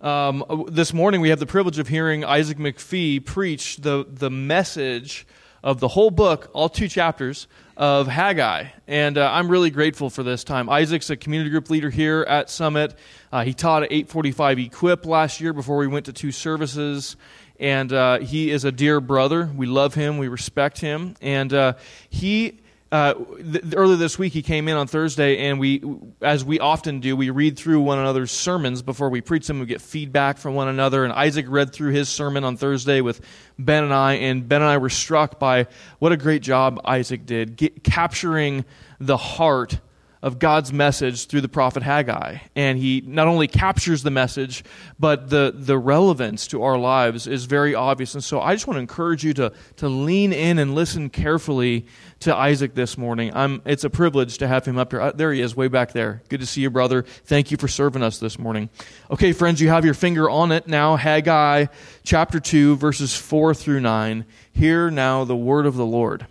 Um, this morning, we have the privilege of hearing Isaac McPhee preach the, the message of the whole book, all two chapters, of Haggai. And uh, I'm really grateful for this time. Isaac's a community group leader here at Summit. Uh, he taught at 845 Equip last year before we went to two services. And uh, he is a dear brother. We love him, we respect him. And uh, he uh, th- earlier this week he came in on Thursday, and we, as we often do, we read through one another's sermons before we preach them. We get feedback from one another. And Isaac read through his sermon on Thursday with Ben and I, and Ben and I were struck by what a great job Isaac did, get, capturing the heart of God's message through the prophet Haggai. And he not only captures the message, but the, the relevance to our lives is very obvious. And so I just want to encourage you to, to lean in and listen carefully to Isaac this morning. I'm, it's a privilege to have him up here. Uh, there he is, way back there. Good to see you, brother. Thank you for serving us this morning. Okay, friends, you have your finger on it now. Haggai chapter 2, verses 4 through 9. Hear now the word of the Lord.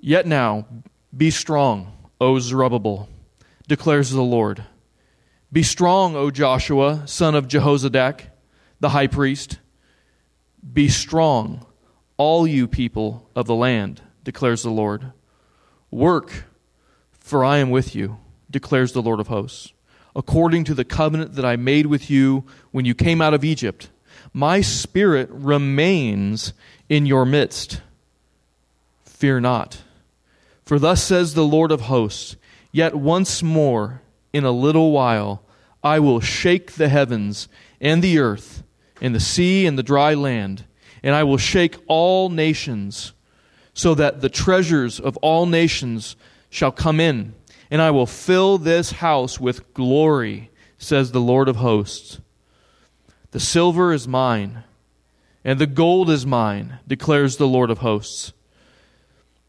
Yet now, be strong, O Zerubbabel, declares the Lord. Be strong, O Joshua, son of Jehozadak, the high priest. Be strong, all you people of the land, declares the Lord. Work, for I am with you, declares the Lord of hosts. According to the covenant that I made with you when you came out of Egypt, my spirit remains in your midst. Fear not. For thus says the Lord of hosts Yet once more, in a little while, I will shake the heavens and the earth, and the sea and the dry land, and I will shake all nations, so that the treasures of all nations shall come in, and I will fill this house with glory, says the Lord of hosts. The silver is mine, and the gold is mine, declares the Lord of hosts.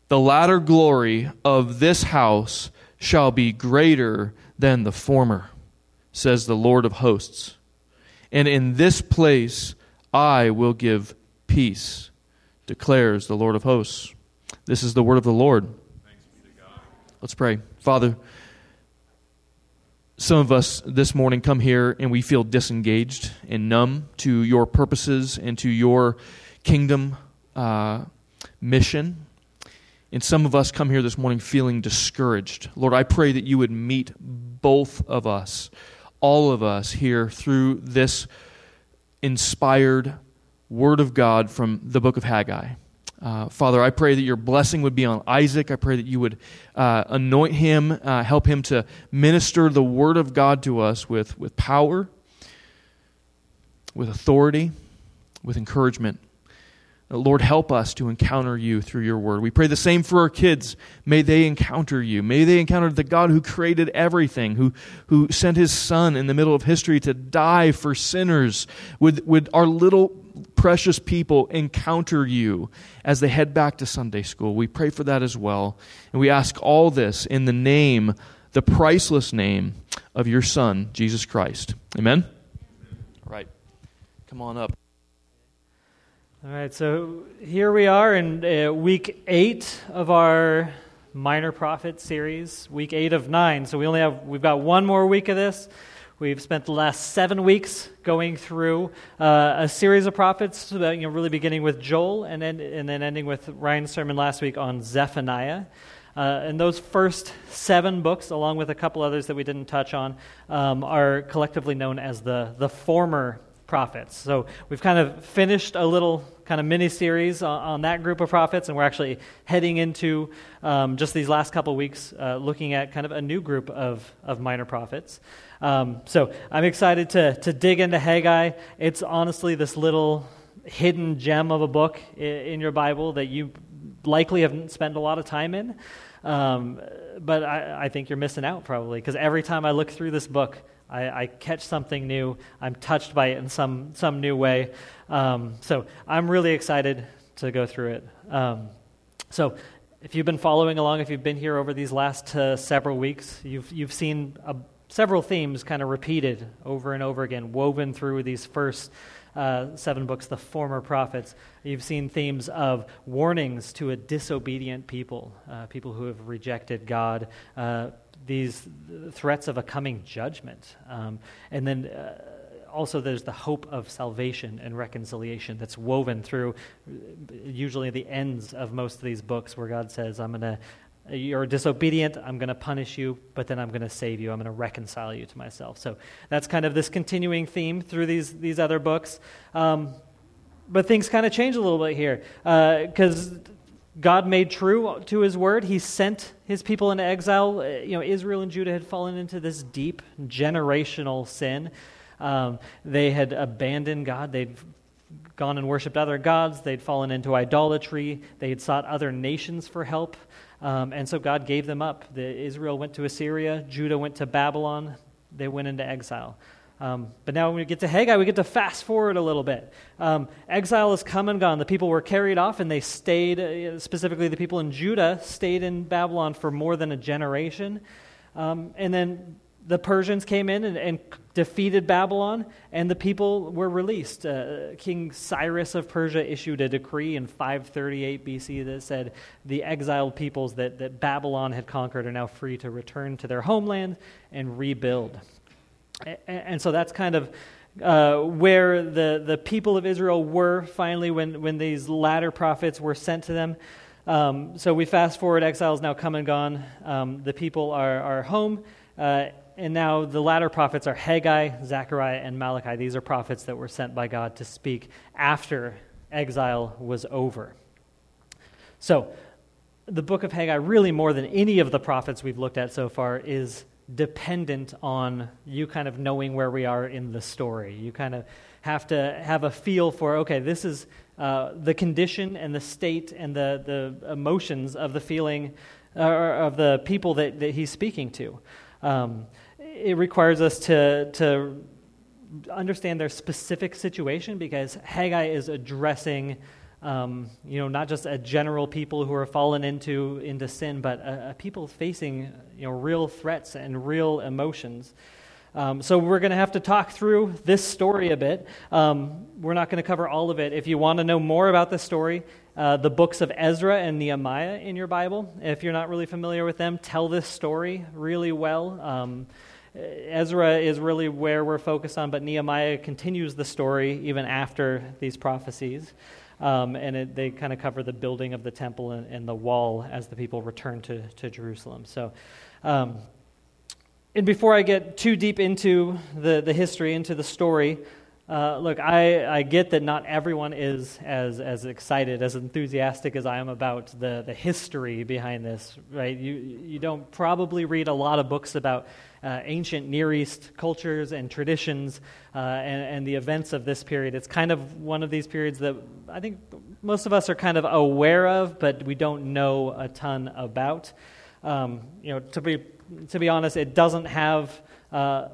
The latter glory of this house shall be greater than the former, says the Lord of hosts. And in this place I will give peace, declares the Lord of hosts. This is the word of the Lord. Let's pray. Father, some of us this morning come here and we feel disengaged and numb to your purposes and to your kingdom uh, mission. And some of us come here this morning feeling discouraged. Lord, I pray that you would meet both of us, all of us here through this inspired word of God from the book of Haggai. Uh, Father, I pray that your blessing would be on Isaac. I pray that you would uh, anoint him, uh, help him to minister the word of God to us with, with power, with authority, with encouragement. Lord, help us to encounter you through your word. We pray the same for our kids. May they encounter you. May they encounter the God who created everything, who, who sent his son in the middle of history to die for sinners. Would, would our little precious people encounter you as they head back to Sunday school? We pray for that as well. And we ask all this in the name, the priceless name of your son, Jesus Christ. Amen? All right. Come on up. All right, so here we are in uh, week eight of our minor prophet series, week eight of nine. So we only have we've got one more week of this. We've spent the last seven weeks going through uh, a series of prophets, you know, really beginning with Joel and then and then ending with Ryan's sermon last week on Zephaniah. Uh, and those first seven books, along with a couple others that we didn't touch on, um, are collectively known as the the former prophets. So we've kind of finished a little kind of mini series on, on, that group of prophets, and we're actually heading into um, just these last couple weeks uh, looking at kind of a new group of, of minor prophets. Um, so I'm excited to, to dig into Haggai. It's honestly this little hidden gem of a book in, your Bible that you likely haven't spent a lot of time in. Um, but I, I think you're missing out probably because every time I look through this book, I, I, catch something new. I'm touched by it in some, some new way. Um, so I'm really excited to go through it. Um, so if you've been following along, if you've been here over these last uh, several weeks, you've, you've seen a, several themes kind of repeated over and over again, woven through these first uh, seven books, the former prophets. You've seen themes of warnings to a disobedient people, uh, people who have rejected God, uh, these threats of a coming judgment. Um, and then uh, also there's the hope of salvation and reconciliation that's woven through usually the ends of most of these books where God says, I'm going to you're disobedient, I'm going to punish you, but then I'm going to save you. I'm going to reconcile you to myself. So that's kind of this continuing theme through these, these other books. Um, but things kind of change a little bit here because uh, God made true to his word. He sent his people into exile. Uh, you know, Israel and Judah had fallen into this deep generational sin. Um, they had abandoned God. They'd gone and worshiped other gods. They'd fallen into idolatry. They had sought other nations for help. Um, and so God gave them up. The, Israel went to Assyria, Judah went to Babylon, they went into exile. Um, but now when we get to Haggai, we get to fast forward a little bit. Um, exile has come and gone. The people were carried off, and they stayed, uh, specifically the people in Judah, stayed in Babylon for more than a generation. Um, and then the Persians came in and, and, defeated Babylon, and the people were released. Uh, King Cyrus of Persia issued a decree in 538 BC that said the exiled peoples that, that Babylon had conquered are now free to return to their homeland and rebuild. And, and so that's kind of uh, where the, the people of Israel were finally when, when these latter prophets were sent to them. Um, so we fast forward, exile is now come and gone. Um, the people are, are home. Uh, and now the latter prophets are Haggai, Zechariah, and Malachi. These are prophets that were sent by God to speak after exile was over. So, the book of Haggai, really more than any of the prophets we've looked at so far, is dependent on you kind of knowing where we are in the story. You kind of have to have a feel for, okay, this is uh, the condition and the state and the, the emotions of the feeling uh, of the people that, that he's speaking to. Um, it requires us to, to understand their specific situation because Haggai is addressing, um, you know, not just a general people who are fallen into, into sin, but a, a people facing, you know, real threats and real emotions. Um, so we're going to have to talk through this story a bit. Um, we're not going to cover all of it. If you want to know more about the story, uh, the books of Ezra and Nehemiah in your Bible, if you're not really familiar with them, tell this story really well. Um, Ezra is really where we're focused on, but Nehemiah continues the story even after these prophecies. Um, and it, they kind of cover the building of the temple and, and, the wall as the people return to, to Jerusalem. So, um, and before I get too deep into the, the history, into the story, uh, look, I, I get that not everyone is as, as excited, as enthusiastic as I am about the, the history behind this, right? You, you don't probably read a lot of books about uh, ancient Near East cultures and traditions uh, and, and the events of this period. It's kind of one of these periods that I think most of us are kind of aware of, but we don't know a ton about. Um, you know, to be, to be honest, it doesn't have uh,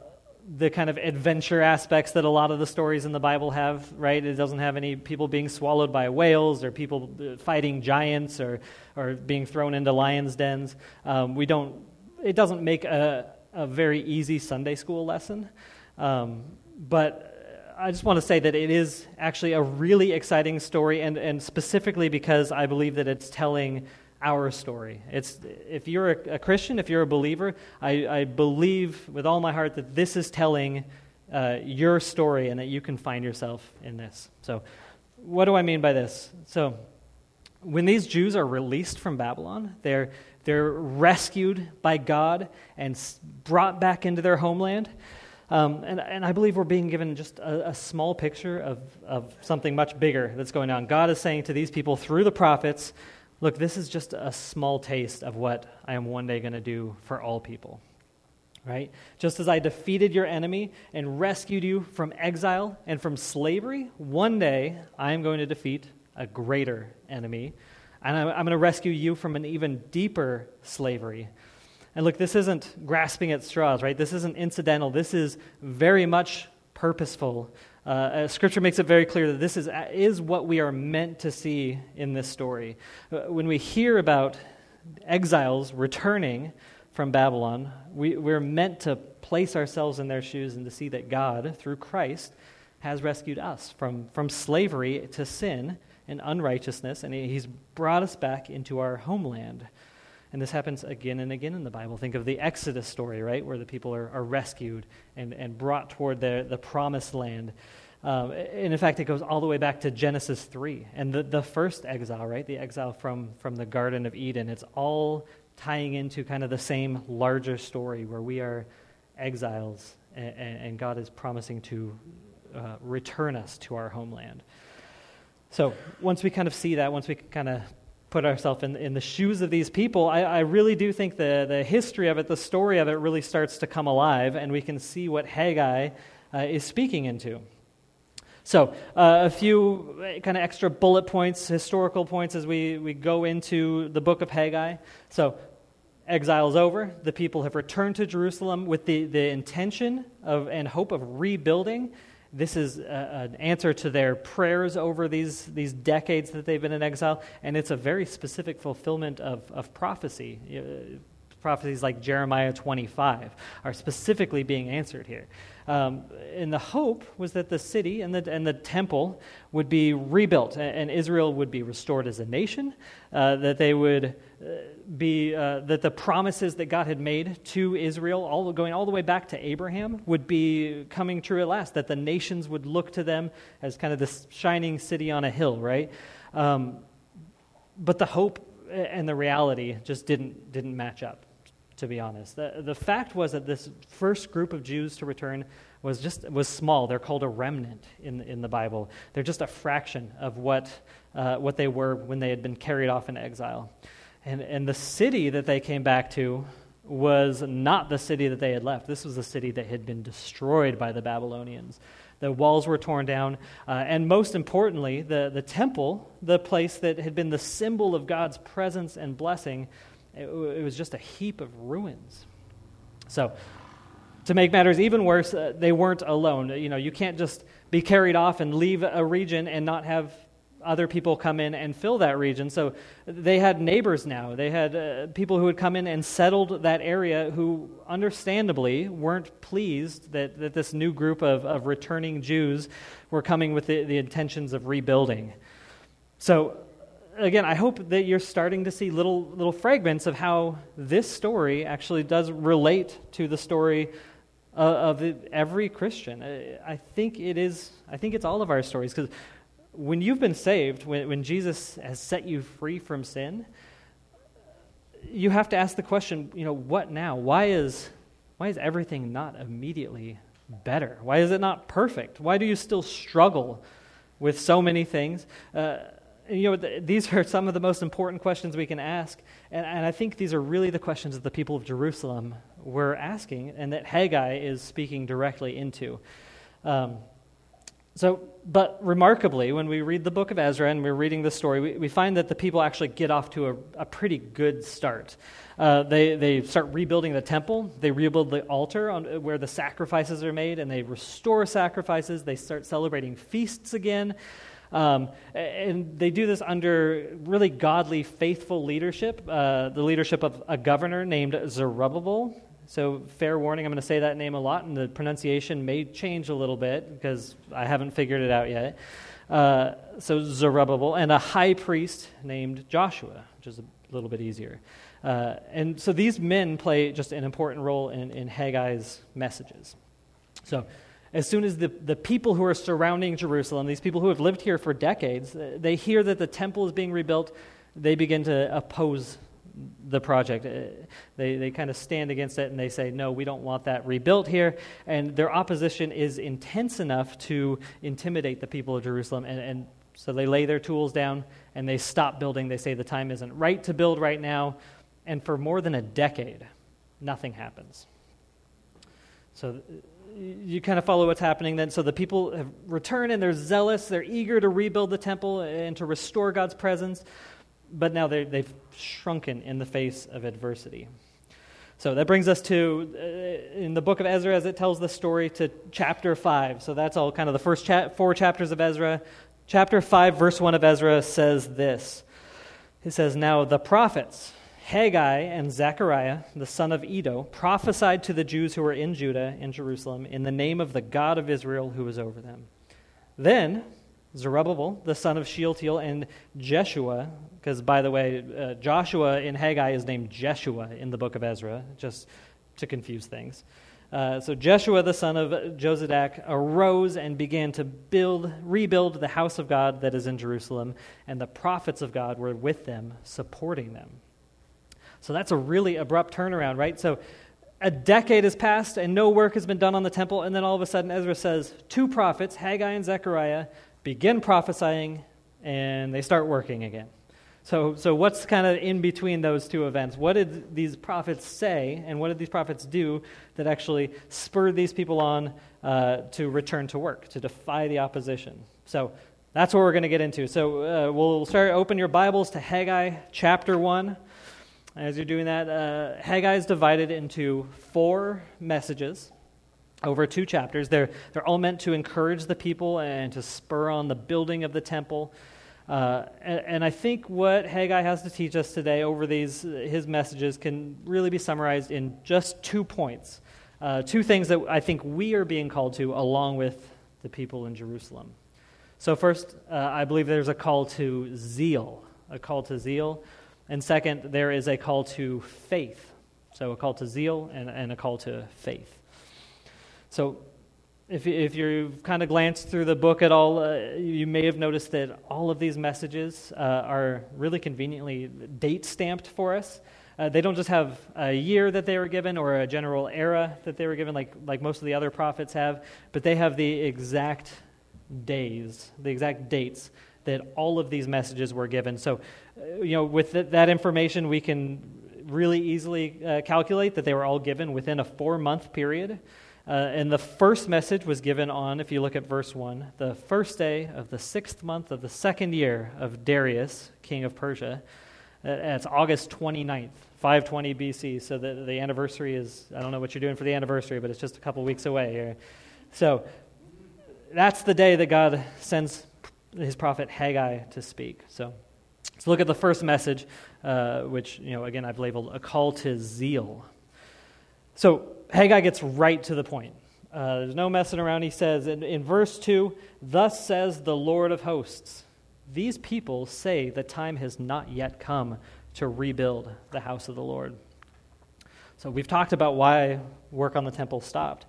the kind of adventure aspects that a lot of the stories in the Bible have, right? It doesn't have any people being swallowed by whales or people uh, fighting giants or, or being thrown into lions' dens. Um, we don't, it doesn't make a, a very easy Sunday school lesson. Um, but I just want to say that it is actually a really exciting story, and, and specifically because I believe that it's telling our story. It's, if you're a, a Christian, if you're a believer, I, I, believe with all my heart that this is telling uh, your story and that you can find yourself in this. So, what do I mean by this? So, when these Jews are released from Babylon, they're, they're rescued by God and brought back into their homeland. Um, and, and I believe we're being given just a, a small picture of, of something much bigger that's going on. God is saying to these people through the prophets, Look, this is just a small taste of what I am one day going to do for all people. Right? Just as I defeated your enemy and rescued you from exile and from slavery, one day I am going to defeat a greater enemy. And I'm, I'm going to rescue you from an even deeper slavery. And look, this isn't grasping at straws, right? This isn't incidental. This is very much purposeful. Uh, uh, scripture makes it very clear that this is, uh, is what we are meant to see in this story. Uh, when we hear about exiles returning from Babylon, we, we're meant to place ourselves in their shoes and to see that God, through Christ, has rescued us from, from slavery to sin and unrighteousness, and He's brought us back into our homeland. And this happens again and again in the Bible. Think of the Exodus story, right, where the people are, are rescued and, and brought toward the, the promised land. Um, and in fact, it goes all the way back to Genesis 3 and the, the first exile, right? The exile from, from the Garden of Eden. It's all tying into kind of the same larger story where we are exiles and, and God is promising to uh, return us to our homeland. So once we kind of see that, once we kind of put ourselves in, in the shoes of these people, I, I really do think the, the history of it, the story of it, really starts to come alive, and we can see what Haggai uh, is speaking into. So, uh, a few uh, kind of extra bullet points, historical points as we, we go into the book of Haggai. So, exile is over. The people have returned to Jerusalem with the, the intention of and hope of rebuilding. This is a, an answer to their prayers over these, these decades that they've been in exile, and it's a very specific fulfillment of, of prophecy. Uh, prophecies like Jeremiah 25 are specifically being answered here. Um, and the hope was that the city and the, and the temple would be rebuilt, and, and Israel would be restored as a nation, uh, that they would be, uh, that the promises that God had made to Israel, all, going all the way back to Abraham, would be coming true at last, that the nations would look to them as kind of this shining city on a hill, right? Um, but the hope and the reality just didn't, didn't match up to be honest. The, the fact was that this first group of Jews to return was just was small. They're called a remnant in, in the Bible. They're just a fraction of what, uh, what they were when they had been carried off in exile. And, and the city that they came back to was not the city that they had left. This was the city that had been destroyed by the Babylonians. The walls were torn down. Uh, and most importantly, the, the temple, the place that had been the symbol of God's presence and blessing, it, it was just a heap of ruins. So, to make matters even worse, uh, they weren't alone. You know, you can't just be carried off and leave a region and not have other people come in and fill that region. So they had neighbors now. They had uh, people who had come in and settled that area who, understandably, weren't pleased that, that this new group of, of returning Jews were coming with the, the intentions of rebuilding. So again, I hope that you're starting to see little, little fragments of how this story actually does relate to the story of, of every Christian. I think it is, I think it's all of our stories because when you've been saved, when, when Jesus has set you free from sin, you have to ask the question, you know, what now? Why is, why is everything not immediately better? Why is it not perfect? Why do you still struggle with so many things? Uh, you know, these are some of the most important questions we can ask. And, and I think these are really the questions that the people of Jerusalem were asking and that Haggai is speaking directly into. Um, so, but remarkably, when we read the book of Ezra and we're reading the story, we, we find that the people actually get off to a, a pretty good start. Uh, they, they start rebuilding the temple, they rebuild the altar on, where the sacrifices are made, and they restore sacrifices. They start celebrating feasts again. Um, and they do this under really godly, faithful leadership, uh, the leadership of a governor named Zerubbabel. So, fair warning, I'm going to say that name a lot, and the pronunciation may change a little bit because I haven't figured it out yet. Uh, so, Zerubbabel, and a high priest named Joshua, which is a little bit easier. Uh, and so these men play just an important role in, in Haggai's messages. So, as soon as the, the people who are surrounding Jerusalem, these people who have lived here for decades, they hear that the temple is being rebuilt, they begin to oppose the project. Uh, they, they kind of stand against it and they say, no, we don't want that rebuilt here. And their opposition is intense enough to intimidate the people of Jerusalem. And, and so they lay their tools down and they stop building. They say the time isn't right to build right now. And for more than a decade, nothing happens. So you kind of follow what's happening then. So the people have returned and they're zealous. They're eager to rebuild the temple and to restore God's presence. But now they've shrunken in the face of adversity. So that brings us to, uh, in the book of Ezra, as it tells the story, to chapter 5. So that's all kind of the first cha- four chapters of Ezra. Chapter 5, verse 1 of Ezra says this It says, Now the prophets Haggai and Zechariah, the son of Iddo, prophesied to the Jews who were in Judah and Jerusalem in the name of the God of Israel who was over them. Then Zerubbabel, the son of Shealtiel, and Jeshua, because by the way, uh, Joshua in Haggai is named Jeshua in the book of Ezra, just to confuse things. Uh, so Jeshua, the son of Jozadak, arose and began to build, rebuild the house of God that is in Jerusalem, and the prophets of God were with them, supporting them. So that's a really abrupt turnaround, right? So a decade has passed and no work has been done on the temple, and then all of a sudden Ezra says, two prophets, Haggai and Zechariah, begin prophesying, and they start working again. So, so what's kind of in between those two events? What did these prophets say, and what did these prophets do that actually spurred these people on uh, to return to work, to defy the opposition? So that's what we're going to get into. So uh, we'll start, open your Bibles to Haggai chapter 1. As you're doing that, uh, Haggai is divided into four messages over two chapters. They're, they're all meant to encourage the people and to spur on the building of the temple. Uh, and, and, I think what Haggai has to teach us today over these his messages can really be summarized in just two points, uh, two things that I think we are being called to along with the people in Jerusalem. So first, uh, I believe there's a call to zeal, a call to zeal, and second, there is a call to faith. So a call to zeal and, and a call to faith. So if, if you've kind of glanced through the book at all, uh, you may have noticed that all of these messages uh, are really conveniently date stamped for us. Uh, they don't just have a year that they were given or a general era that they were given, like, like most of the other prophets have, but they have the exact days, the exact dates that all of these messages were given. So, uh, you know, with th- that information, we can really easily uh, calculate that they were all given within a four month period. Uh, and the first message was given on, if you look at verse 1, the first day of the sixth month of the second year of Darius, king of Persia. Uh, it's August 29th, 520 BC. So the, the anniversary is, I don't know what you're doing for the anniversary, but it's just a couple weeks away here. So that's the day that God sends his prophet Haggai to speak. So let's look at the first message, uh, which, you know, again, I've labeled a call to zeal. So Haggai gets right to the point. Uh, there's no messing around. He says in, in verse 2 Thus says the Lord of hosts, these people say the time has not yet come to rebuild the house of the Lord. So we've talked about why work on the temple stopped.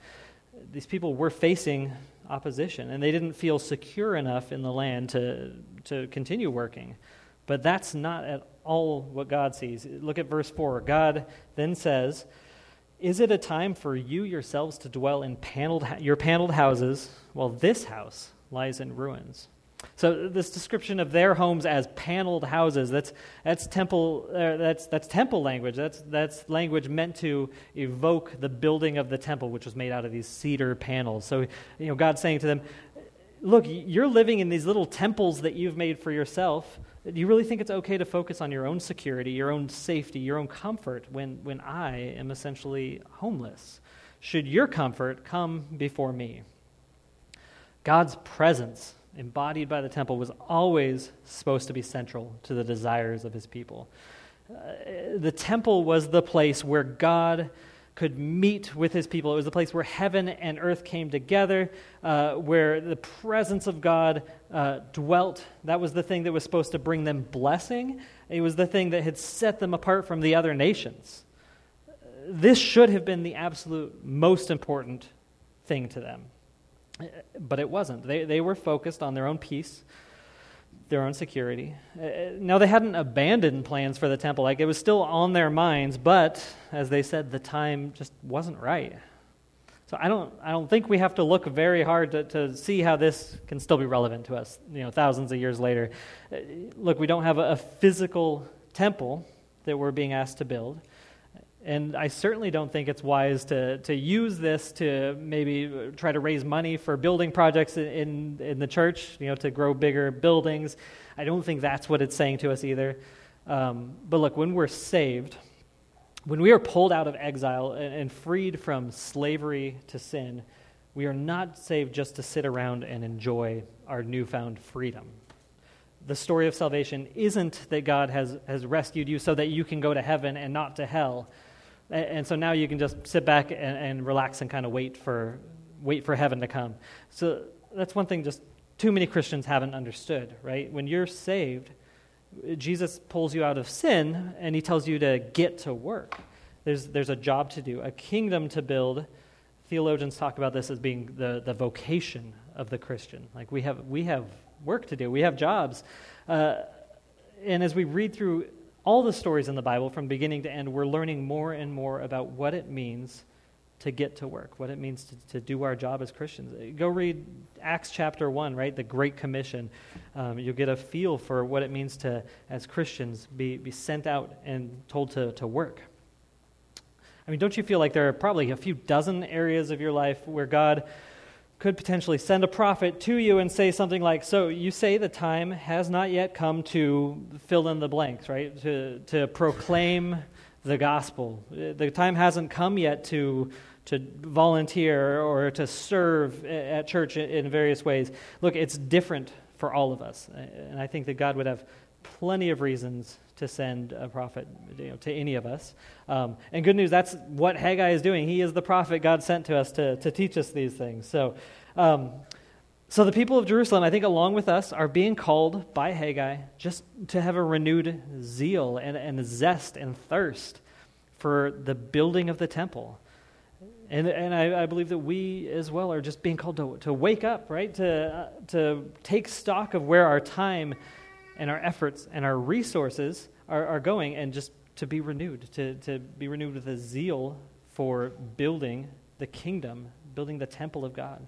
These people were facing opposition, and they didn't feel secure enough in the land to, to continue working. But that's not at all what God sees. Look at verse 4. God then says, is it a time for you yourselves to dwell in paneled, your paneled houses while this house lies in ruins? So this description of their homes as paneled houses, that's, that's, temple, uh, that's, that's temple language. That's, that's language meant to evoke the building of the temple, which was made out of these cedar panels. So, you know, God's saying to them, look, you're living in these little temples that you've made for yourself. Do you really think it's okay to focus on your own security, your own safety, your own comfort when, when I am essentially homeless? Should your comfort come before me? God's presence, embodied by the temple, was always supposed to be central to the desires of his people. Uh, the temple was the place where God could meet with his people. It was the place where heaven and earth came together, uh, where the presence of God uh, dwelt. That was the thing that was supposed to bring them blessing. It was the thing that had set them apart from the other nations. This should have been the absolute most important thing to them. But it wasn't. They, they were focused on their own peace their own security. Uh, uh, now, they hadn't abandoned plans for the temple. Like, it was still on their minds, but as they said, the time just wasn't right. So I don't, I don't think we have to look very hard to, to see how this can still be relevant to us, you know, thousands of years later. Uh, look, we don't have a, a physical temple that we're being asked to build. And I certainly don't think it's wise to, to use this to maybe try to raise money for building projects in, in the church, you know, to grow bigger buildings. I don't think that's what it's saying to us either. Um, but look, when we're saved, when we are pulled out of exile and, and freed from slavery to sin, we are not saved just to sit around and enjoy our newfound freedom. The story of salvation isn't that God has, has rescued you so that you can go to heaven and not to hell. And so now you can just sit back and, and relax and kind of wait for, wait for heaven to come. So that's one thing just too many Christians haven't understood, right? When you're saved, Jesus pulls you out of sin and he tells you to get to work. There's, there's a job to do, a kingdom to build. Theologians talk about this as being the, the vocation of the Christian. Like we have, we have work to do, we have jobs. Uh, and as we read through all the stories in the Bible from beginning to end, we're learning more and more about what it means to get to work, what it means to, to do our job as Christians. Go read Acts chapter 1, right? The Great Commission. Um, you'll get a feel for what it means to, as Christians, be, be sent out and told to, to work. I mean, don't you feel like there are probably a few dozen areas of your life where God could potentially send a prophet to you and say something like, So you say the time has not yet come to fill in the blanks, right? To, to proclaim the gospel. The time hasn't come yet to to volunteer or to serve at church in various ways. Look, it's different for all of us. And I think that God would have plenty of reasons to send a prophet you know, to any of us. Um, and good news, that's what Haggai is doing. He is the prophet God sent to us to, to teach us these things. So, um, so the people of Jerusalem, I think, along with us, are being called by Haggai just to have a renewed zeal and, and zest and thirst for the building of the temple. And, and I, I, believe that we as well are just being called to, to wake up, right? To, uh, to take stock of where our time and our efforts and our resources are, are going and just to be renewed, to, to be renewed with a zeal for building the kingdom, building the temple of God.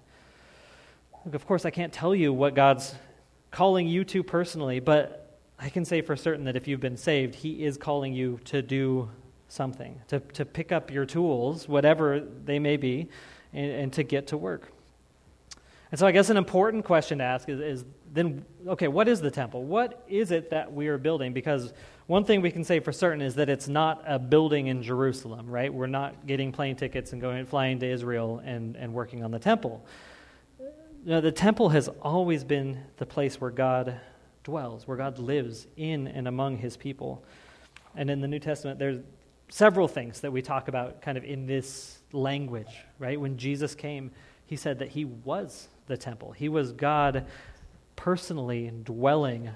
Look, of course, I can't tell you what God's calling you to personally, but I can say for certain that if you've been saved, He is calling you to do something, to, to pick up your tools, whatever they may be, and, and to get to work. And so I guess an important question to ask is, is, then, okay, what is the temple? What is it that we are building? Because one thing we can say for certain is that it's not a building in Jerusalem, right? We're not getting plane tickets and going flying to Israel and, and working on the temple. Know, the temple has always been the place where God dwells, where God lives in and among his people. And in the New Testament, there's, several things that we talk about kind of in this language, right? When Jesus came, he said that he was the temple, he was God personally dwelling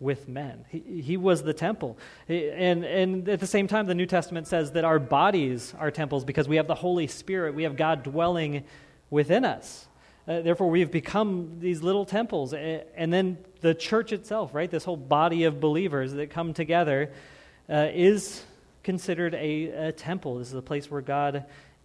with men. He, he was the temple. And, and at the same time, the New Testament says that our bodies are temples because we have the Holy Spirit, we have God dwelling within us. Uh, therefore, we've become these little temples. And then the church itself, right? This whole body of believers that come together uh, is considered a, a temple. This is a place where God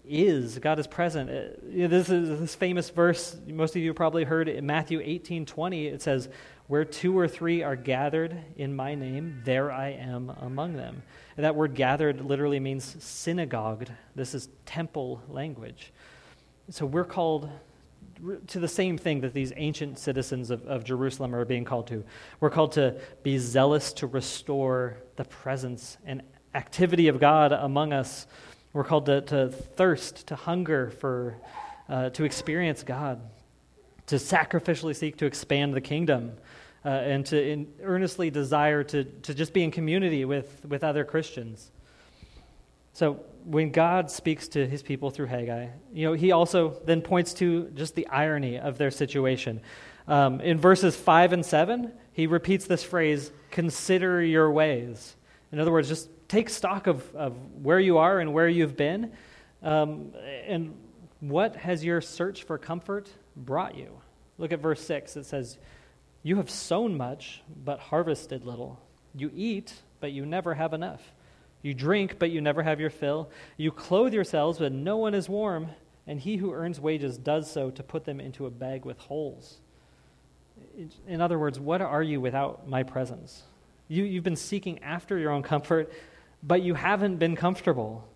is. God is present. Uh, this is this famous verse. Most of you probably heard in Matthew 18 20. It says, Where two or three are gathered in my name, there I am among them. And that word gathered literally means synagogued. This is temple language. So we're called to the same thing that these ancient citizens of, of Jerusalem are being called to. We're called to be zealous to restore the presence and activity of God among us. We're called to, to thirst, to hunger for, uh, to experience God, to sacrificially seek to expand the kingdom, uh, and to in, earnestly desire to, to just be in community with, with other Christians. So when God speaks to his people through Haggai, you know, he also then points to just the irony of their situation. Um, in verses 5 and 7, he repeats this phrase, consider your ways. In other words, just take stock of, of where you are and where you've been. Um, and what has your search for comfort brought you? Look at verse 6. It says, You have sown much, but harvested little. You eat, but you never have enough. You drink, but you never have your fill. You clothe yourselves, but no one is warm. And he who earns wages does so to put them into a bag with holes. In other words, what are you without my presence? You, you've been seeking after your own comfort, but you haven't been comfortable.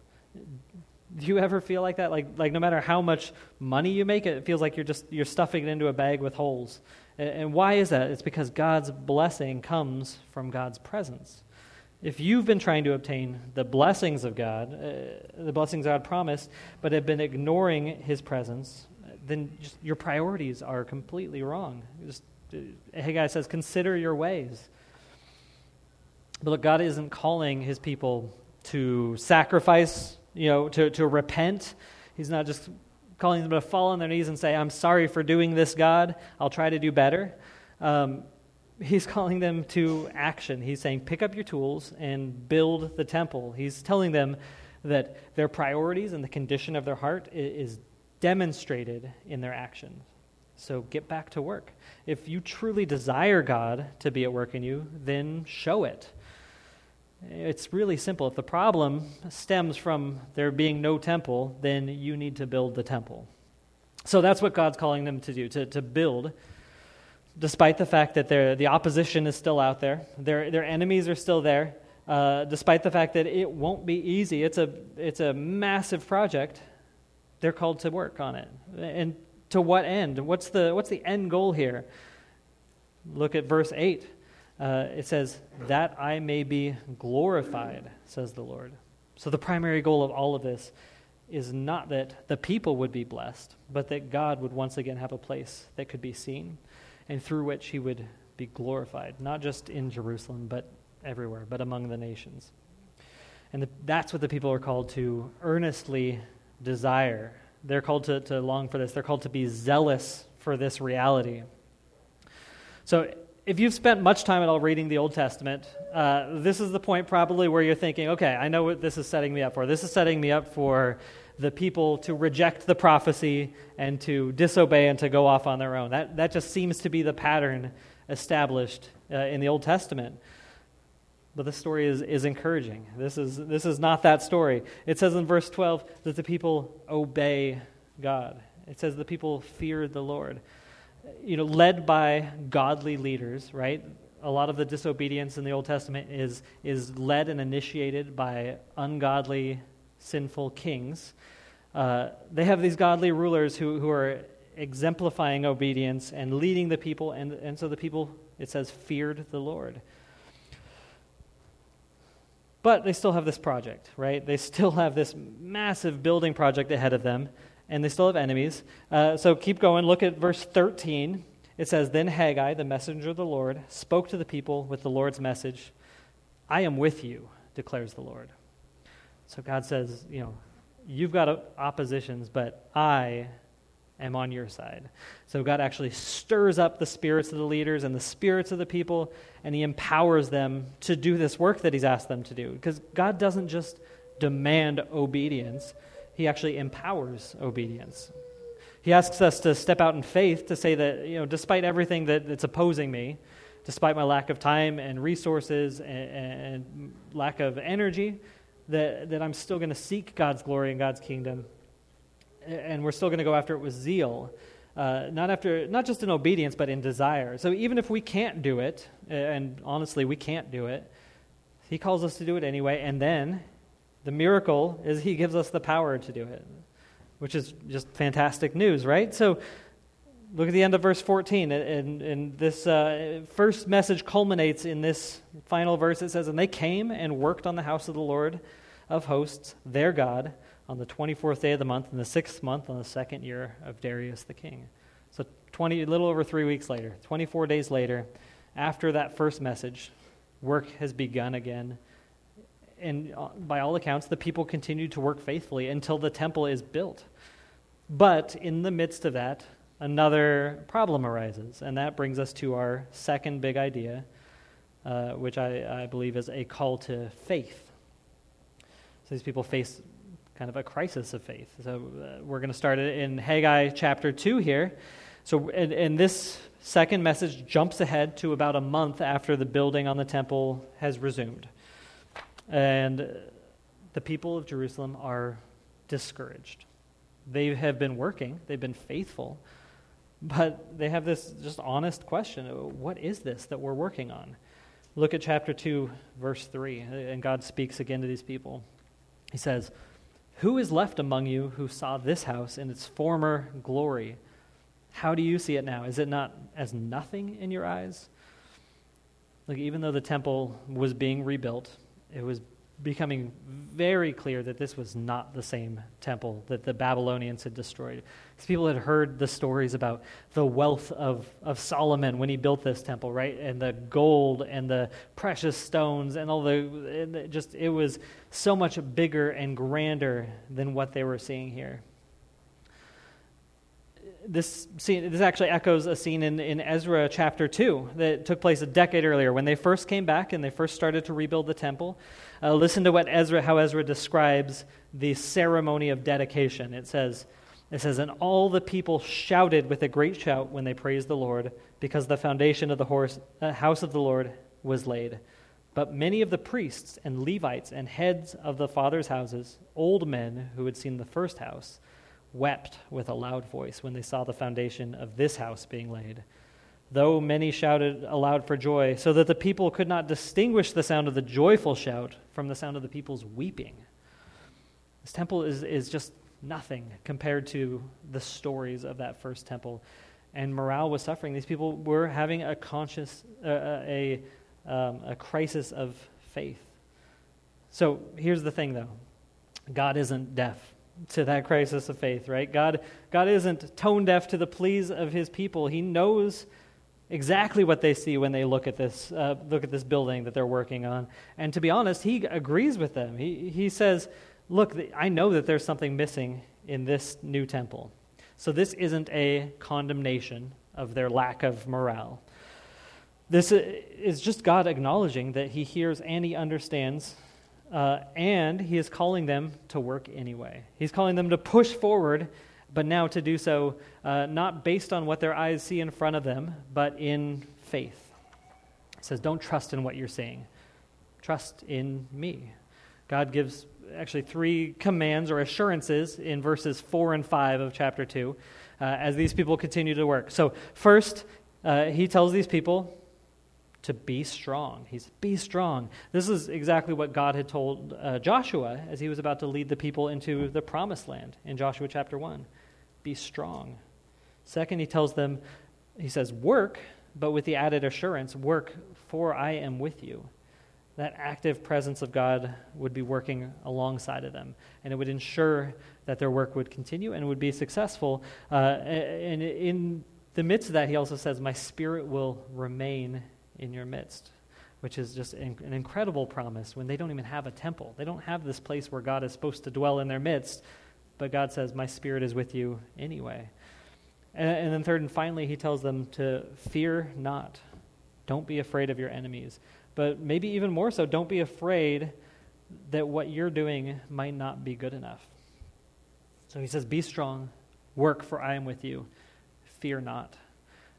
Do you ever feel like that? Like, like no matter how much money you make, it feels like you're just you're stuffing it into a bag with holes. And, and why is that? It's because God's blessing comes from God's presence. If you've been trying to obtain the blessings of God, uh, the blessings God promised, but have been ignoring His presence, then your priorities are completely wrong. Just, uh, Haggai says, "Consider your ways." But look, God isn't calling his people to sacrifice, you know, to, to repent. He's not just calling them to fall on their knees and say, I'm sorry for doing this, God. I'll try to do better. Um, he's calling them to action. He's saying, pick up your tools and build the temple. He's telling them that their priorities and the condition of their heart is demonstrated in their actions. So get back to work. If you truly desire God to be at work in you, then show it. It's really simple. If the problem stems from there being no temple, then you need to build the temple. So that's what God's calling them to do, to, to build, despite the fact that the opposition is still out there, their, their enemies are still there, uh, despite the fact that it won't be easy. It's a, it's a massive project. They're called to work on it. And to what end? What's the, what's the end goal here? Look at verse 8 uh, it says, That I may be glorified, says the Lord. So the primary goal of all of this is not that the people would be blessed, but that God would once again have a place that could be seen and through which he would be glorified, not just in Jerusalem, but everywhere, but among the nations. And the, that's what the people are called to earnestly desire. They're called to, to long for this, they're called to be zealous for this reality. So if you've spent much time at all reading the Old Testament, uh, this is the point probably where you're thinking, okay, I know what this is setting me up for. This is setting me up for the people to reject the prophecy and to disobey and to go off on their own. That, that just seems to be the pattern established uh, in the Old Testament. But this story is, is encouraging. This is, this is not that story. It says in verse 12 that the people obey God, it says the people fear the Lord you know, led by godly leaders, right? A lot of the disobedience in the Old Testament is, is led and initiated by ungodly, sinful kings. Uh, they have these godly rulers who, who are exemplifying obedience and leading the people, and, and so the people, it says, feared the Lord. But they still have this project, right? They still have this massive building project ahead of them and they still have enemies. Uh, so keep going. Look at verse 13. It says, Then Haggai, the messenger of the Lord, spoke to the people with the Lord's message I am with you, declares the Lord. So God says, You know, you've got oppositions, but I am on your side. So God actually stirs up the spirits of the leaders and the spirits of the people, and He empowers them to do this work that He's asked them to do. Because God doesn't just demand obedience, he actually empowers obedience. He asks us to step out in faith to say that, you know, despite everything that, that's opposing me, despite my lack of time and resources and, and lack of energy, that, that I'm still going to seek God's glory and God's kingdom. And we're still going to go after it with zeal. Uh, not after not just in obedience but in desire so even if we can't do it and honestly we can't do it he calls us to do it anyway and then the miracle is he gives us the power to do it, which is just fantastic news, right? So look at the end of verse 14. And, and this uh, first message culminates in this final verse. It says, And they came and worked on the house of the Lord of hosts, their God, on the 24th day of the month, in the sixth month, on the second year of Darius the king. So 20, a little over three weeks later, 24 days later, after that first message, work has begun again and uh, by all accounts, the people continue to work faithfully until the temple is built. But in the midst of that, another problem arises, and that brings us to our second big idea, uh, which I, I, believe is a call to faith. So these people face kind of a crisis of faith. So uh, we're going to start it in Haggai chapter 2 here. So, and, and this second message jumps ahead to about a month after the building on the temple has resumed. And the people of Jerusalem are discouraged. They have been working, they've been faithful, but they have this just honest question what is this that we're working on? Look at chapter 2, verse 3, and God speaks again to these people. He says, Who is left among you who saw this house in its former glory? How do you see it now? Is it not as nothing in your eyes? Like, even though the temple was being rebuilt, it was becoming very clear that this was not the same temple that the Babylonians had destroyed. These people had heard the stories about the wealth of, of Solomon when he built this temple, right? And the gold and the precious stones and all the, and just, it was so much bigger and grander than what they were seeing here. This scene this actually echoes a scene in, in Ezra chapter 2 that took place a decade earlier when they first came back and they first started to rebuild the temple. Uh, listen to what Ezra how Ezra describes the ceremony of dedication. It says it says and all the people shouted with a great shout when they praised the Lord because the foundation of the horse, uh, house of the Lord was laid. But many of the priests and Levites and heads of the fathers' houses, old men who had seen the first house, wept with a loud voice when they saw the foundation of this house being laid. Though many shouted aloud for joy, so that the people could not distinguish the sound of the joyful shout from the sound of the people's weeping. This temple is, is just nothing compared to the stories of that first temple. And morale was suffering. These people were having a conscious, uh, uh a, um, a crisis of faith. So here's the thing, though God isn't deaf to that crisis of faith, right? God, God isn't tone deaf to the pleas of his people. He knows exactly what they see when they look at this, uh, look at this building that they're working on. And to be honest, he agrees with them. He, he says, Look, I know that there's something missing in this new temple. So this isn't a condemnation of their lack of morale. This is just God acknowledging that He hears and He understands, uh, and He is calling them to work anyway. He's calling them to push forward, but now to do so uh, not based on what their eyes see in front of them, but in faith. He says, Don't trust in what you're seeing, trust in me. God gives actually three commands or assurances in verses 4 and 5 of chapter 2 uh, as these people continue to work. So, first, uh, he tells these people to be strong. He's be strong. This is exactly what God had told uh, Joshua as he was about to lead the people into the promised land in Joshua chapter 1. Be strong. Second, he tells them, he says, work, but with the added assurance, work, for I am with you. That active presence of God would be working alongside of them, and it would ensure that their work would continue and would be successful. Uh, and in the midst of that, he also says, My spirit will remain in your midst, which is just an incredible promise when they don't even have a temple. They don't have this place where God is supposed to dwell in their midst, but God says, My spirit is with you anyway. And, and then, third and finally, he tells them to fear not. Don't be afraid of your enemies. But maybe even more so, don't be afraid that what you're doing might not be good enough. So he says, Be strong, work, for I am with you. Fear not.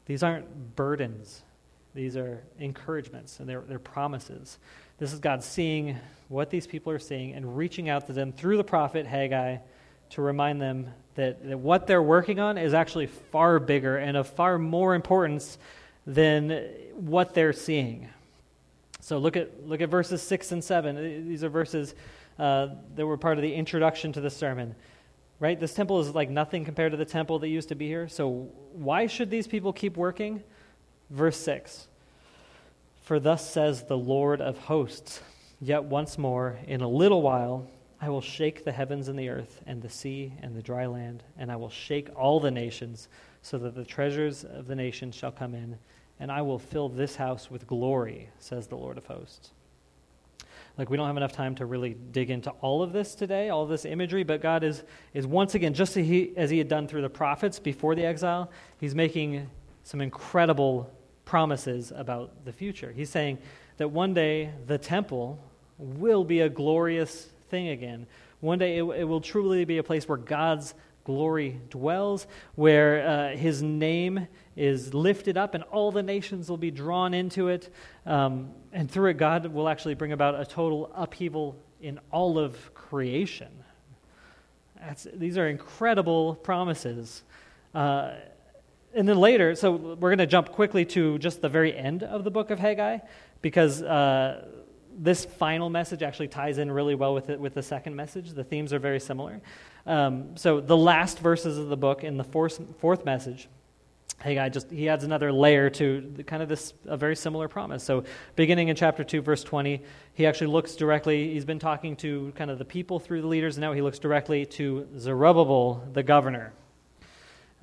These aren't burdens, these are encouragements and they're, they're promises. This is God seeing what these people are seeing and reaching out to them through the prophet Haggai to remind them that, that what they're working on is actually far bigger and of far more importance than what they're seeing. So look at, look at verses 6 and 7. These are verses uh, that were part of the introduction to the sermon. Right? This temple is like nothing compared to the temple that used to be here. So why should these people keep working? Verse 6 For thus says the Lord of hosts, yet once more, in a little while, I will shake the heavens and the earth, and the sea and the dry land, and I will shake all the nations, so that the treasures of the nations shall come in, and I will fill this house with glory, says the Lord of hosts. Like, we don't have enough time to really dig into all of this today, all this imagery, but God is, is once again, just as he, as he had done through the prophets before the exile, He's making some incredible promises about the future. He's saying that one day the temple will be a glorious thing again. One day it, it will truly be a place where God's glory dwells, where uh, his name is lifted up and all the nations will be drawn into it. Um, and through it, God will actually bring about a total upheaval in all of creation. That's, these are incredible promises. Uh, and then later, so we're going to jump quickly to just the very end of the book of Haggai because uh, this final message actually ties in really well with it, with the second message. The themes are very similar. Um, so the last verses of the book in the fourth, fourth message, Haggai just he adds another layer to the, kind of this a very similar promise. So beginning in chapter two, verse twenty, he actually looks directly. He's been talking to kind of the people through the leaders. And now he looks directly to Zerubbabel, the governor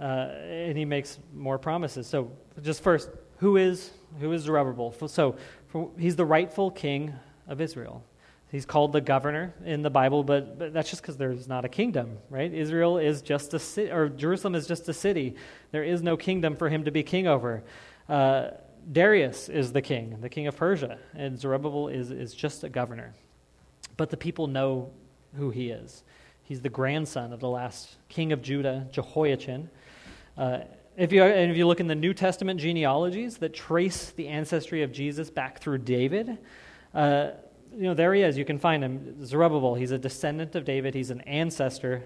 uh, and he makes more promises. So, just first, who is who is Zerubbabel? So, for, he's the rightful king of Israel. He's called the governor in the Bible, but, but that's just because there's not a kingdom, right? Israel is just a city, or Jerusalem is just a city. There is no kingdom for him to be king over. Uh, Darius is the king, the king of Persia, and Zerubbabel is, is just a governor. But the people know who he is. He's the grandson of the last king of Judah, Jehoiachin. Uh, if you, and if you look in the New Testament genealogies that trace the ancestry of Jesus back through David, uh, you know, there he is. You can find him. Zerubbabel, he's a descendant of David, he's an ancestor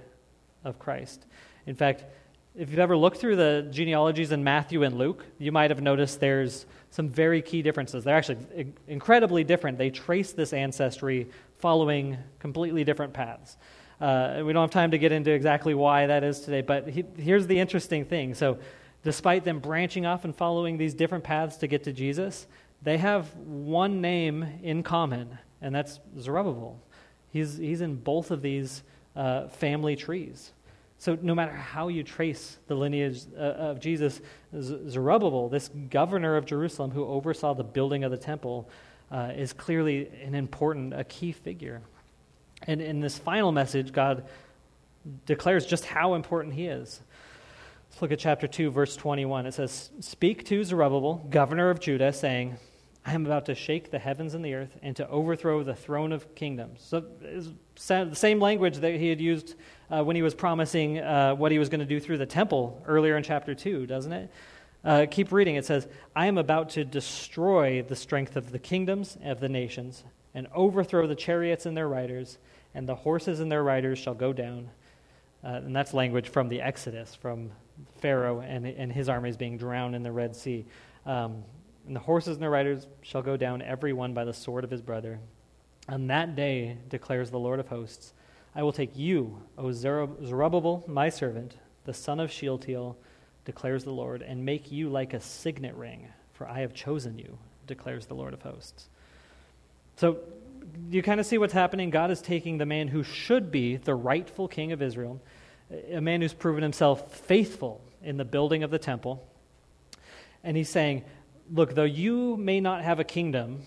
of Christ. In fact, if you've ever looked through the genealogies in Matthew and Luke, you might have noticed there's some very key differences. They're actually incredibly different. They trace this ancestry following completely different paths. Uh, we don't have time to get into exactly why that is today, but he, here's the interesting thing. So, despite them branching off and following these different paths to get to Jesus, they have one name in common, and that's Zerubbabel. He's, he's in both of these uh, family trees. So, no matter how you trace the lineage uh, of Jesus, Zerubbabel, this governor of Jerusalem who oversaw the building of the temple, uh, is clearly an important, a key figure. And in this final message, God declares just how important he is. Let's look at chapter 2, verse 21. It says, Speak to Zerubbabel, governor of Judah, saying, I am about to shake the heavens and the earth and to overthrow the throne of kingdoms. So, the same language that he had used uh, when he was promising uh, what he was going to do through the temple earlier in chapter 2, doesn't it? Uh, keep reading. It says, I am about to destroy the strength of the kingdoms of the nations and overthrow the chariots and their riders, and the horses and their riders shall go down. Uh, and that's language from the Exodus, from Pharaoh and, and his armies being drowned in the Red Sea. Um, and the horses and their riders shall go down, every one by the sword of his brother. On that day, declares the Lord of hosts, I will take you, O Zerubbabel, my servant, the son of Shealtiel, declares the Lord, and make you like a signet ring, for I have chosen you, declares the Lord of hosts. So you kind of see what's happening. God is taking the man who should be the rightful king of Israel, a man who's proven himself faithful in the building of the temple, and he's saying, Look, though you may not have a kingdom,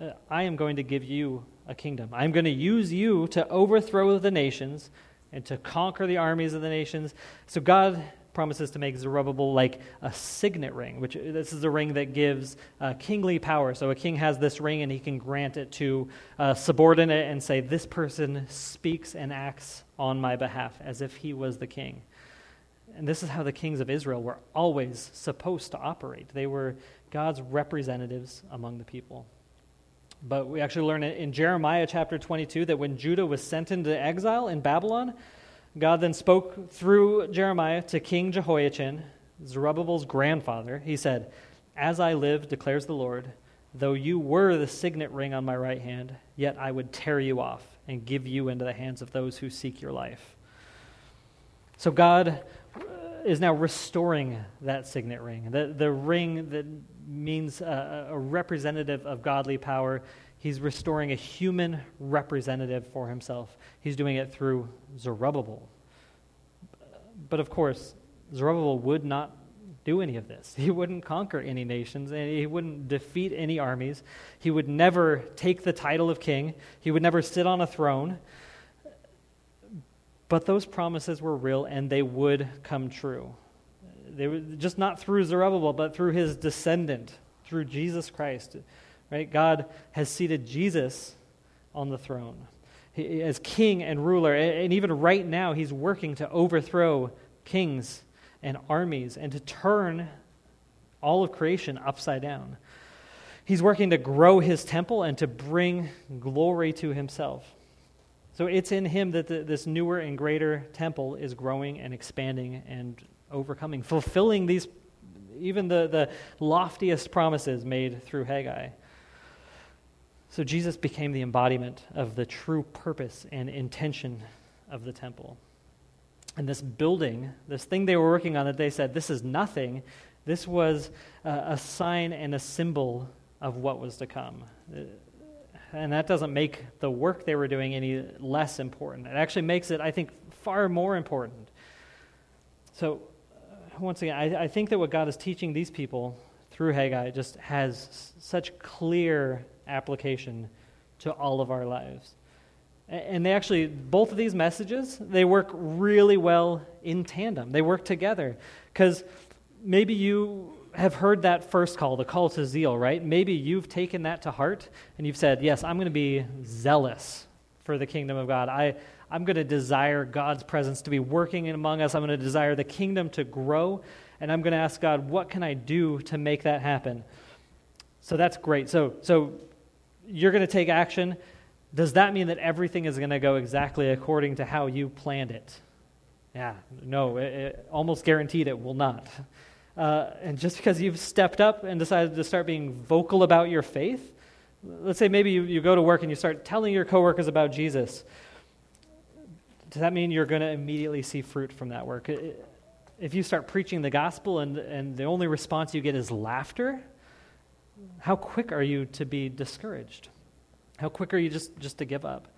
uh, I am going to give you a kingdom. I'm going to use you to overthrow the nations and to conquer the armies of the nations. So God promises to make Zerubbabel like a signet ring, which this is a ring that gives uh, kingly power. So a king has this ring and he can grant it to a subordinate and say, This person speaks and acts on my behalf as if he was the king. And this is how the kings of Israel were always supposed to operate. They were God's representatives among the people. But we actually learn in Jeremiah chapter 22 that when Judah was sent into exile in Babylon, God then spoke through Jeremiah to King Jehoiachin, Zerubbabel's grandfather. He said, As I live, declares the Lord, though you were the signet ring on my right hand, yet I would tear you off and give you into the hands of those who seek your life. So God uh, is now restoring that signet ring, the, the ring that means a, a representative of godly power He's restoring a human representative for himself. He's doing it through Zerubbabel. But of course, Zerubbabel would not do any of this. He wouldn't conquer any nations, and he wouldn't defeat any armies. He would never take the title of king, he would never sit on a throne. But those promises were real, and they would come true. They were just not through Zerubbabel, but through his descendant, through Jesus Christ. Right? God has seated Jesus on the throne he, as king and ruler. And even right now, he's working to overthrow kings and armies and to turn all of creation upside down. He's working to grow his temple and to bring glory to himself. So it's in him that the, this newer and greater temple is growing and expanding and overcoming, fulfilling these, even the, the loftiest promises made through Haggai. So Jesus became the embodiment of the true purpose and intention of the temple. And this building, this thing they were working on that they said, this is nothing, this was a sign and a symbol of what was to come. And that doesn't make the work they were doing any less important. It actually makes it, I think, far more important. So, uh, once again, I, I think that what God is teaching these people through Haggai just has such clear application to all of our lives. And they actually, both of these messages, they work really well in tandem. They work together. Because maybe you have heard that first call, the call to zeal, right? Maybe you've taken that to heart and you've said, Yes, I'm going to be zealous for the kingdom of God. I, I'm going to desire God's presence to be working among us. I'm going to desire the kingdom to grow. And I'm going to ask God, what can I do to make that happen? So that's great. So, so you're going to take action. Does that mean that everything is going to go exactly according to how you planned it? Yeah, no, it, it, almost guaranteed it will not. Uh, and just because you've stepped up and decided to start being vocal about your faith, let's say maybe you, you go to work and you start telling your coworkers about Jesus. Does that mean you're going to immediately see fruit from that work? If you start preaching the gospel and, and the only response you get is laughter, how quick are you to be discouraged? How quick are you just, just to give up?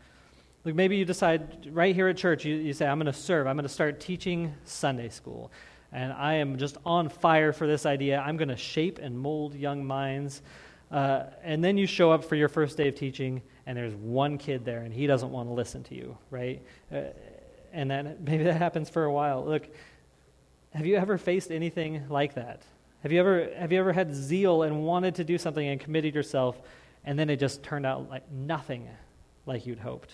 Like maybe you decide right here at church, you, you say, I'm going to serve. I'm going to start teaching Sunday school. And I am just on fire for this idea. I'm going to shape and mold young minds. Uh, and then you show up for your first day of teaching, and there's one kid there, and he doesn't want to listen to you, right? Uh, and then maybe that happens for a while. Look, have you ever faced anything like that? Have you ever, have you ever had zeal and wanted to do something and committed yourself, and then it just turned out like nothing like you'd hoped?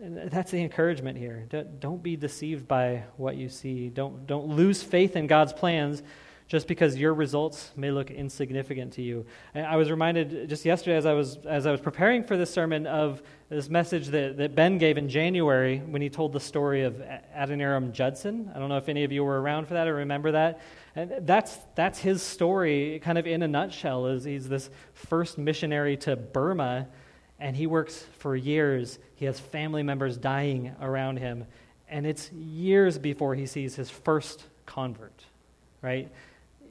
And that's the encouragement here. Don't be deceived by what you see. Don't, don't lose faith in God's plans just because your results may look insignificant to you. I was reminded just yesterday as I was, as I was preparing for this sermon of this message that, that Ben gave in January when he told the story of Adoniram Judson. I don't know if any of you were around for that or remember that. And that's, that's his story, kind of in a nutshell, is he's this first missionary to Burma, and he works for years. He has family members dying around him, and it's years before he sees his first convert, right?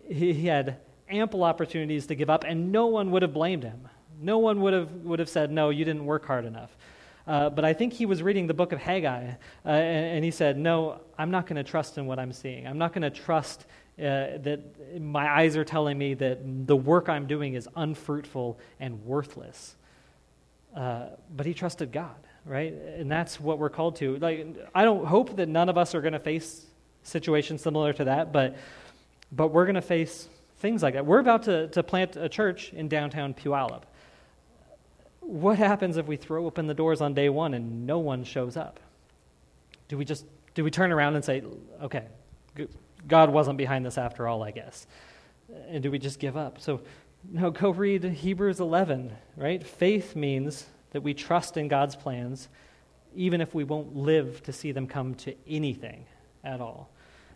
He, he had ample opportunities to give up, and no one would have blamed him. No one would have, would have said, No, you didn't work hard enough. Uh, but I think he was reading the book of Haggai, uh, and, and, he said, No, I'm not going to trust in what I'm seeing. I'm not going to trust uh, that my eyes are telling me that the work I'm doing is unfruitful and worthless. Uh, but he trusted God, right? And that's what we're called to. Like, I don't hope that none of us are going to face situations similar to that, but, but we're going to face things like that. We're about to, to plant a church in downtown Puyallup. What happens if we throw open the doors on day one and no one shows up? Do we just do we turn around and say, okay, God wasn't behind this after all, I guess. And do we just give up? So, no, go read Hebrews 11, right? Faith means that we trust in God's plans, even if we won't live to see them come to anything at all.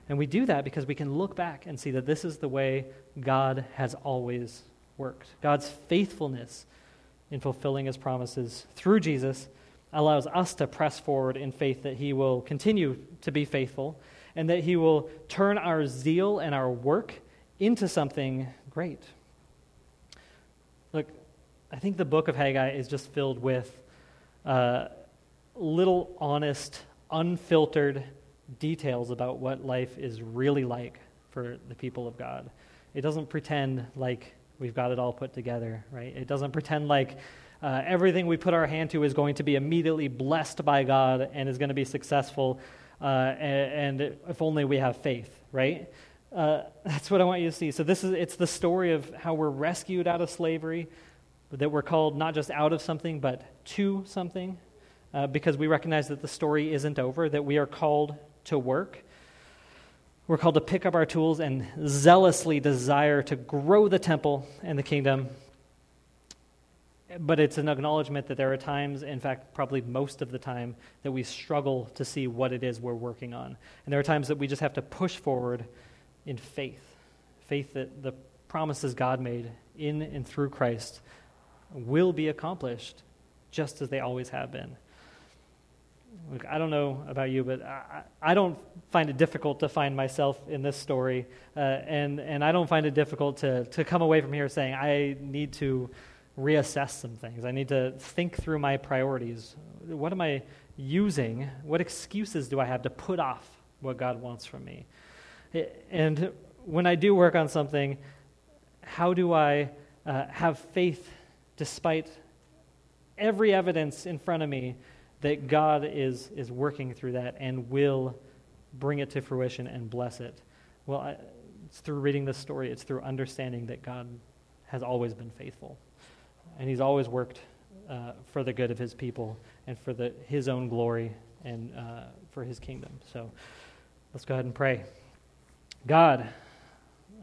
And we do that because we can look back and see that this is the way God has always worked. God's faithfulness in fulfilling his promises through Jesus allows us to press forward in faith that he will continue to be faithful and that He will turn our zeal and our work into something great. Look, I think the book of Haggai is just filled with uh, little honest, unfiltered details about what life is really like for the people of God. It doesn't pretend like we've got it all put together, right? It doesn't pretend like uh, everything we put our hand to is going to be immediately blessed by God and is going to be successful uh, and, and, if only we have faith, right? Uh, that's what I want you to see. So this is it's the story of how we're rescued out of slavery, that we're called not just out of something but to something, uh, because we recognize that the story isn't over. That we are called to work. We're called to pick up our tools and zealously desire to grow the temple and the kingdom but it's an acknowledgement that there are times, in fact, probably most of the time, that we struggle to see what it is we're working on. And there are times that we just have to push forward in faith faith that the promises God made in and through Christ will be accomplished just as they always have been. Look, I don't know about you, but I, I don't find it difficult to find myself in this story, uh, and, and I don't find it difficult to, to come away from here saying, I need to reassess some things. I need to think through my priorities. What am I using? What excuses do I have to put off what God wants from me? And when I do work on something, how do I uh, have faith despite every evidence in front of me that God is, is working through that and will bring it to fruition and bless it. Well, I, it's through reading this story, it's through understanding that God has always been faithful. And He's always worked uh, for the good of His people and for the, His own glory and uh, for His kingdom. So let's go ahead and pray. God,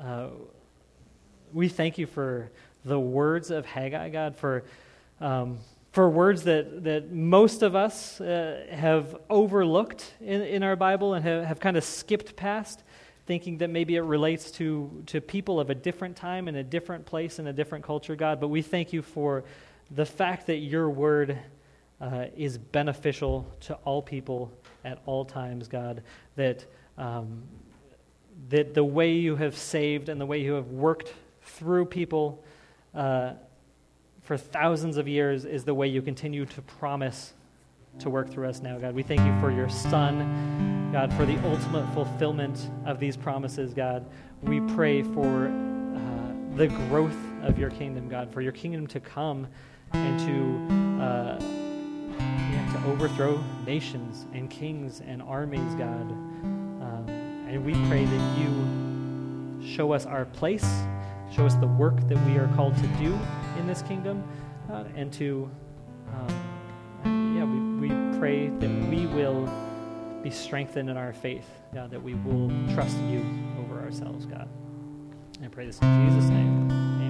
uh, we thank you for the words of Haggai, God, for. Um, for words that, that most of us uh, have overlooked in, in our Bible and have, have kind of skipped past, thinking that maybe it relates to, to people of a different time and a different place and a different culture, God. But we thank you for the fact that your word uh, is beneficial to all people at all times, God. That, um, that the way you have saved and the way you have worked through people. Uh, for thousands of years is the way you continue to promise to work through us now, God. We thank you for your Son, God, for the ultimate fulfillment of these promises, God. We pray for uh, the growth of your kingdom, God, for your kingdom to come and to, uh, yeah, to overthrow nations and kings and armies, God. Um, and we pray that you show us our place, show us the work that we are called to do in this kingdom, uh, and to, um, yeah, we, we pray that we will be strengthened in our faith, God, that we will trust you over ourselves, God. I pray this in Jesus' name.